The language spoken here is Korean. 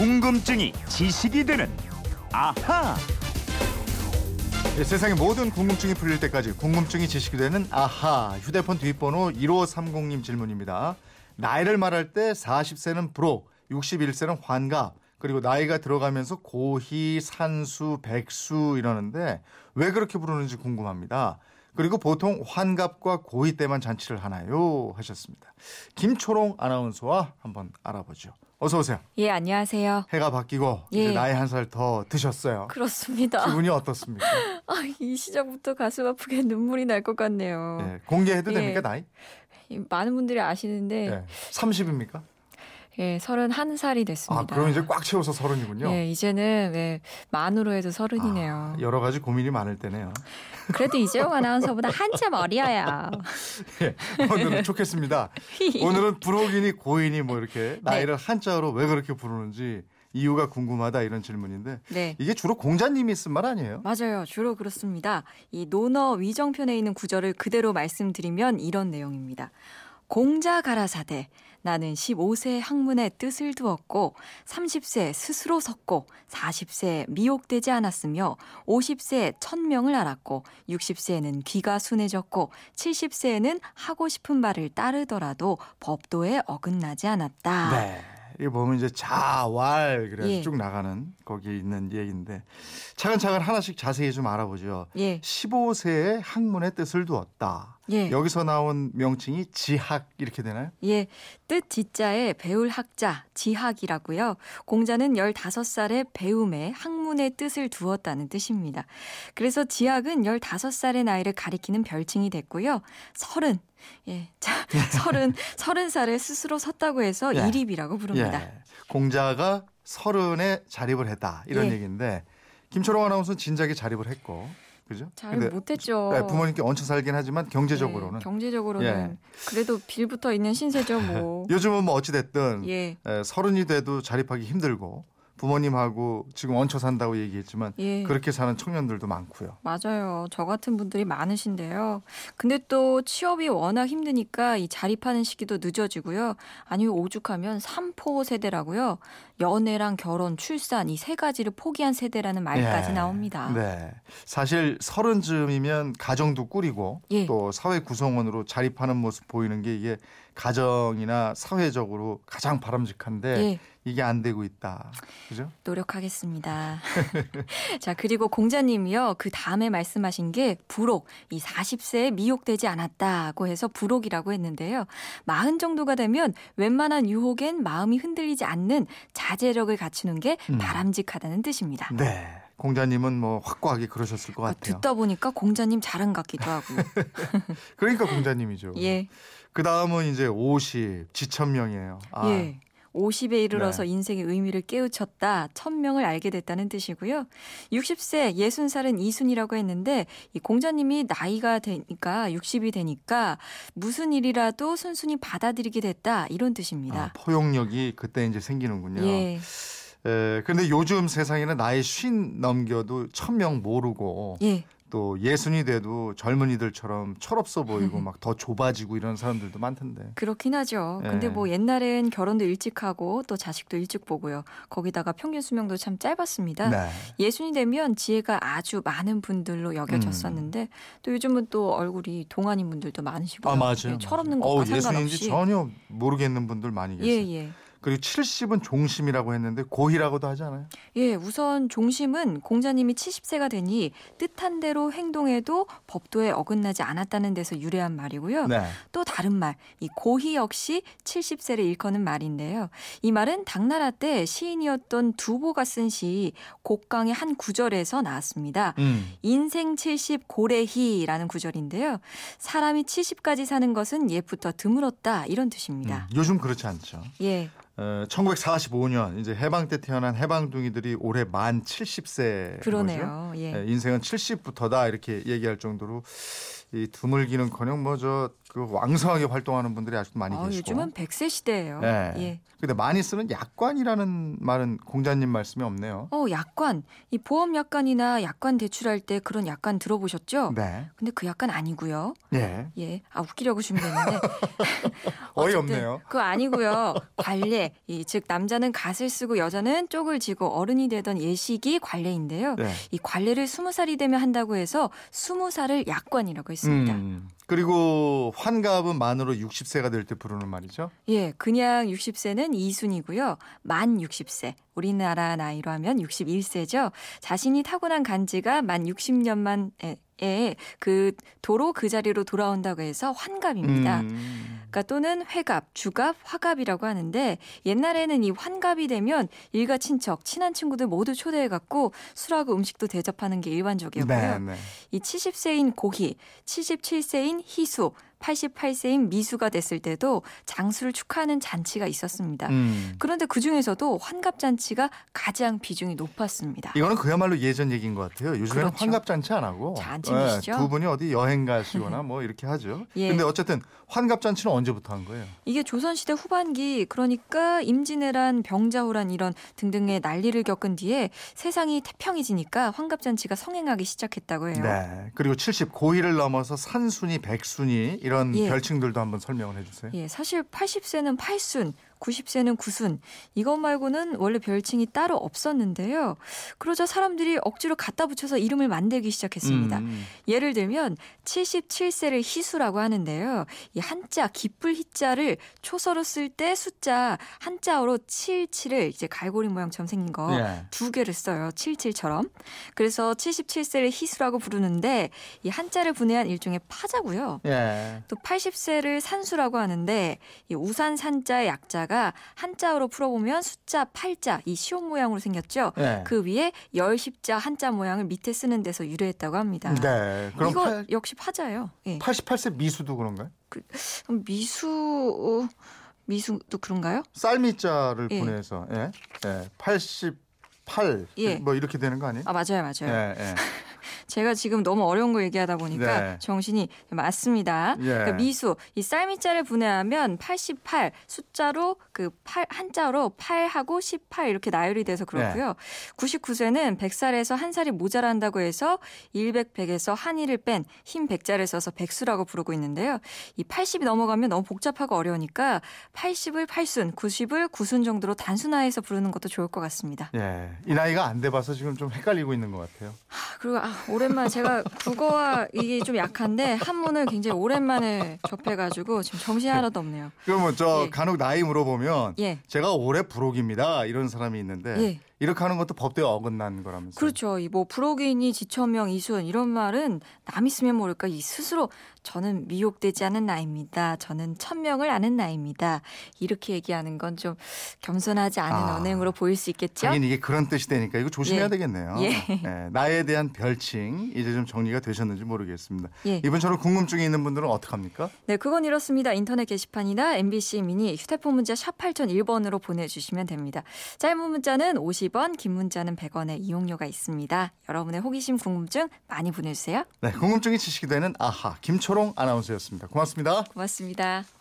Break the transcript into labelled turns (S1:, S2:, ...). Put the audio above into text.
S1: 궁금증이 지식이 되는 아하.
S2: 예, 세상의 모든 궁금증이 풀릴 때까지 궁금증이 지식이 되는 아하 휴대폰 뒷번호 1530님 질문입니다. 나이를 말할 때 40세는 부록, 61세는 환갑, 그리고 나이가 들어가면서 고희, 산수, 백수 이러는데 왜 그렇게 부르는지 궁금합니다. 그리고 보통 환갑과 고희 때만 잔치를 하나요? 하셨습니다. 김초롱 아나운서와 한번 알아보죠. 어서 오세요.
S3: 예, 안녕하세요.
S2: 해가 바뀌고
S3: 예.
S2: 이제 나이 한 살 더 드셨어요.
S3: 그렇습니다.
S2: 기분이 어떻습니까?
S3: 아, 이 시작부터 가슴 아프게 눈물이 날 것 같네요.
S2: 예, 공개해도
S3: 예.
S2: 됩니까 나이?
S3: 이 많은 분들이 아시는데
S2: 예. 30입니까?
S3: 예, 31살이 됐습니다.
S2: 아, 그럼 이제 꽉 채워서 서른이군요.
S3: 예, 이제는 예, 만으로 해도 서른이네요.
S2: 아, 여러 가지 고민이 많을 때네요.
S3: 그래도 이재용 아나운서보다 한참 어려요.
S2: 예, 오늘은 좋겠습니다. 오늘은 불혹이니 고인이 뭐 이렇게
S3: 네.
S2: 나이를 한자로 왜 그렇게 부르는지 이유가 궁금하다 이런 질문인데
S3: 네.
S2: 이게 주로 공자님이 쓴 말 아니에요?
S3: 맞아요. 주로 그렇습니다. 이 논어 위정편에 있는 구절을 그대로 말씀드리면 이런 내용입니다. 공자 가라사대 나는 15세 학문의 뜻을 두었고 30세 스스로 섰고 40세 미혹되지 않았으며 50세 천명을 알았고 60세에는 귀가 순해졌고 70세에는 하고 싶은 말을 따르더라도 법도에 어긋나지 않았다.
S2: 네. 이거 보면 이제 자왈 그래서
S3: 예.
S2: 쭉 나가는 거기에 있는 얘기인데 차근차근 하나씩 자세히 좀 알아보죠.
S3: 예.
S2: 15세에 학문의 뜻을 두었다.
S3: 예.
S2: 여기서 나온 명칭이 지학 이렇게 되나요?
S3: 예, 뜻 지자에 배울 학자, 지학이라고요. 공자는 15살에 배움에 학문의 뜻을 두었다는 뜻입니다. 그래서 지학은 15살의 나이를 가리키는 별칭이 됐고요. 서른, 예, 자, 서른, 서른 살에 스스로 섰다고 해서
S2: 예.
S3: 일입이라고 부릅니다.
S2: 예. 공자가 서른에 자립을 했다 이런
S3: 예.
S2: 얘기인데 김초롱 아나운서는 진작에 자립을 했고 그죠?
S3: 잘 못했죠.
S2: 네, 부모님께 얹혀 살긴 하지만 경제적으로는
S3: 예, 경제적으로는
S2: 예.
S3: 그래도 빌붙어 있는 신세죠, 뭐.
S2: 요즘은 뭐 어찌 됐든
S3: 예.
S2: 서른이 돼도 자립하기 힘들고 부모님하고 지금 얹혀 산다고 얘기했지만
S3: 예.
S2: 그렇게 사는 청년들도 많고요.
S3: 맞아요. 저 같은 분들이 많으신데요. 근데 또 취업이 워낙 힘드니까 이 자립하는 시기도 늦어지고요. 아니면 오죽하면 삼포 세대라고요. 연애랑 결혼, 출산 이 세 가지를 포기한 세대라는 말까지
S2: 예.
S3: 나옵니다.
S2: 네. 사실 서른쯤이면 가정도 꾸리고
S3: 예.
S2: 또 사회 구성원으로 자립하는 모습 보이는 게 이게 가정이나 사회적으로 가장 바람직한데
S3: 예.
S2: 이게 안 되고 있다. 그죠?
S3: 노력하겠습니다. 자, 그리고 공자님이요. 그 다음에 말씀하신 게 부록, 이 40세에 미혹되지 않았다고 해서 부록이라고 했는데요. 마흔 정도가 되면 웬만한 유혹엔 마음이 흔들리지 않는 자제력을 갖추는 게
S2: 음.
S3: 바람직하다는 뜻입니다.
S2: 네. 공자님은 뭐 확고하게 그러셨을 것
S3: 아,
S2: 같아요.
S3: 듣다 보니까 공자님 자랑 같기도 하고.
S2: 그러니까 공자님이죠.
S3: 예.
S2: 그 다음은 이제 50, 지천명이에요. 아,
S3: 예. 50에 이르러서
S2: 네.
S3: 인생의 의미를 깨우쳤다. 천명을 알게 됐다는 뜻이고요. 60세, 60살은 이순이라고 했는데 이 공자님이 나이가 되니까 60이 되니까 무슨 일이라도 순순히 받아들이게 됐다. 이런 뜻입니다.
S2: 아, 포용력이 그때 이제 생기는군요.
S3: 예.
S2: 에, 근데 요즘 세상에는 나이 쉰 넘겨도 천명 모르고
S3: 예.
S2: 또 예순이 돼도 젊은이들처럼 철없어 보이고 막 더 좁아지고 이런 사람들도 많던데.
S3: 그렇긴 하죠. 근데
S2: 예.
S3: 뭐 옛날엔 결혼도 일찍 하고 또 자식도 일찍 보고요. 거기다가 평균 수명도 참 짧았습니다.
S2: 네.
S3: 예순이 되면 지혜가 아주 많은 분들로 여겨졌었는데 또 요즘은 또 얼굴이 동안인 분들도 많으시고요.
S2: 아 맞아요.
S3: 예, 철없는 것과
S2: 예순인지
S3: 상관없이
S2: 전혀 모르겠는 분들 많이 계세요.
S3: 예, 예.
S2: 그리고 70은 종심이라고 했는데 고희라고도 하지 않아요?
S3: 예, 우선 종심은 공자님이 70세가 되니 뜻한 대로 행동해도 법도에 어긋나지 않았다는 데서 유래한 말이고요.
S2: 네.
S3: 또 다른 말, 이 고희 역시 70세를 일컫는 말인데요. 이 말은 당나라 때 시인이었던 두보가 쓴 시 곡강의 한 구절에서 나왔습니다.
S2: 음.
S3: 인생 70 고래희라는 구절인데요. 사람이 70까지 사는 것은 옛부터 드물었다 이런 뜻입니다.
S2: 음, 요즘 그렇지 않죠.
S3: 예.
S2: 어, 1945년 이제 해방 때 태어난 해방둥이들이 올해 만 70세
S3: 그러네요. 예.
S2: 인생은 70부터다 이렇게 얘기할 정도로 이 드물기는커녕 뭐 저 그 왕성하게 활동하는 분들이 아직도 많이
S3: 아,
S2: 계시고.
S3: 요즘은 100세 시대예요.
S2: 네.
S3: 예.
S2: 근데 많이 쓰는 약관이라는 말은 공자님 말씀이 없네요.
S3: 어, 약관. 이 보험 약관이나 약관 대출할 때 그런 약관 들어보셨죠?
S2: 네.
S3: 근데 그 약관 아니고요.
S2: 예.
S3: 예. 아, 웃기려고 준비했는데
S2: 어이없네요.
S3: 그거 아니고요. 관례. 이, 즉 남자는 갓을 쓰고 여자는 쪽을 쥐고 어른이 되던 예식이 관례인데요.
S2: 네.
S3: 이 관례를 스무 살이 되면 한다고 해서 스무 살을 약관이라고 했 습니다.
S2: 음. 그리고 환갑은 만으로 60세가 될 때 부르는 말이죠.
S3: 예, 그냥 60세는 이순이고요. 만 60세. 우리나라 나이로 하면 61세죠. 자신이 타고난 간지가 만 60년만 에 그 도로 그 자리로 돌아온다고 해서 환갑입니다.
S2: 음.
S3: 그러니까 또는 회갑, 주갑, 화갑이라고 하는데 옛날에는 이 환갑이 되면 일가 친척, 친한 친구들 모두 초대해 갖고 술하고 음식도 대접하는 게 일반적이었고요.
S2: 네, 네.
S3: 이 70세인 고희, 77세인 희수, 88세인 미수가 됐을 때도 장수를 축하하는 잔치가 있었습니다.
S2: 음.
S3: 그런데 그 중에서도 환갑 잔치가 가장 비중이 높았습니다.
S2: 이거는 그야말로 예전 얘기인 것 같아요. 요즘에는
S3: 그렇죠.
S2: 환갑 잔치 안 하고
S3: 챙기시죠?
S2: 예, 두 분이 어디 여행 가시거나 뭐 이렇게 하죠.
S3: 예.
S2: 근데 어쨌든 환갑 잔치는 언제부터 한 거예요?
S3: 이게 조선시대 후반기 그러니까 임진왜란, 병자호란 이런 등등의 난리를 겪은 뒤에 세상이 태평해지니까 환갑 잔치가 성행하기 시작했다고 해요.
S2: 네. 그리고 70 고위를 넘어서 산순이, 백순이 이런
S3: 예.
S2: 별칭들도 한번 설명을 해주세요.
S3: 예, 사실 80세는 8순, 90세는 9순. 이것 말고는 원래 별칭이 따로 없었는데요. 그러자 사람들이 억지로 갖다 붙여서 이름을 만들기 시작했습니다.
S2: 음.
S3: 예를 들면 77세를 희수라고 하는데요. 이 한자 기쁠 희자를 초서로 쓸 때 숫자 한자어로 77을 이제 갈고리 모양처럼 생긴 거두
S2: 예.
S3: 개를 써요. 77처럼. 그래서 77세를 희수라고 부르는데 이 한자를 분해한 일종의 파자고요.
S2: 예.
S3: 또 80세를 산수라고 하는데 이 우산 산자의 약자가 한자어로 풀어보면 숫자 8자 이 시옷 모양으로 생겼죠.
S2: 예.
S3: 그 위에 열 십자 한자 모양을 밑에 쓰는 데서 유래했다고 합니다.
S2: 네. 그럼
S3: 이거
S2: 팔-
S3: 역시 파자예요. 예.
S2: 88세 미수도 그런가요?
S3: 그럼 미수 미수도 그런가요?
S2: 쌀미자를
S3: 예.
S2: 보내서 예. 예. 88.
S3: 예.
S2: 뭐 이렇게 되는 거 아니에요?
S3: 아 맞아요, 맞아요.
S2: 예, 예.
S3: 제가 지금 너무 어려운 거 얘기하다 보니까
S2: 네.
S3: 정신이 맞습니다.
S2: 예.
S3: 그러니까 미수 이 쌀미자를 분해하면 88 숫자로 그 8, 한자로 8하고 18 이렇게 나열이 돼서 그렇고요. 99세는 100살에서 한 살이 모자란다고 해서 100, 100에서 한이를 뺀 흰 백자를 써서 백수라고 부르고 있는데요. 이 80이 넘어가면 너무 복잡하고 어려우니까 80을 8순, 90을 9순 정도로 단순화해서 부르는 것도 좋을 것 같습니다.
S2: 예. 이 나이가 안 돼 봐서 지금 좀 헷갈리고 있는 것 같아요.
S3: 아, 그리고 아, 오랜만에 제가 국어와 이게 좀 약한데 한문을 굉장히 오랜만에 접해가지고 지금 정신이 하나도 없네요.
S2: 그러면 저
S3: 예.
S2: 간혹 나이 물어보면
S3: 예.
S2: 제가 올해 불혹입니다. 이런 사람이 있는데
S3: 예.
S2: 이렇게 하는 것도 법대에 어긋난 거라면서요.
S3: 그렇죠. 이 뭐 불혹이니 지천명 이순 이런 말은 남 있으면 모를까 이 스스로 저는 미혹되지 않은 나이입니다. 저는 천명을 아는 나이입니다. 이렇게 얘기하는 건 좀 겸손하지 않은
S2: 아.
S3: 언행으로 보일 수 있겠죠.
S2: 하긴 이게 그런 뜻이 되니까 이거 조심해야
S3: 예.
S2: 되겠네요.
S3: 예.
S2: 나에 대한 별칭 이제 좀 정리가 되셨는지 모르겠습니다.
S3: 예.
S2: 이분처럼 궁금증이 있는 분들은 어떡합니까?
S3: 네, 그건 이렇습니다. 인터넷 게시판이나 MBC 미니 휴대폰 문자 샵 8001번으로 보내주시면 됩니다. 짧은 문자는 50원, 긴 문자는 100원의 이용료가 있습니다. 여러분의 호기심, 궁금증 많이 보내주세요.
S2: 네, 궁금증이 지식이 되는 아하 김초롱 아나운서였습니다. 고맙습니다.
S3: 고맙습니다.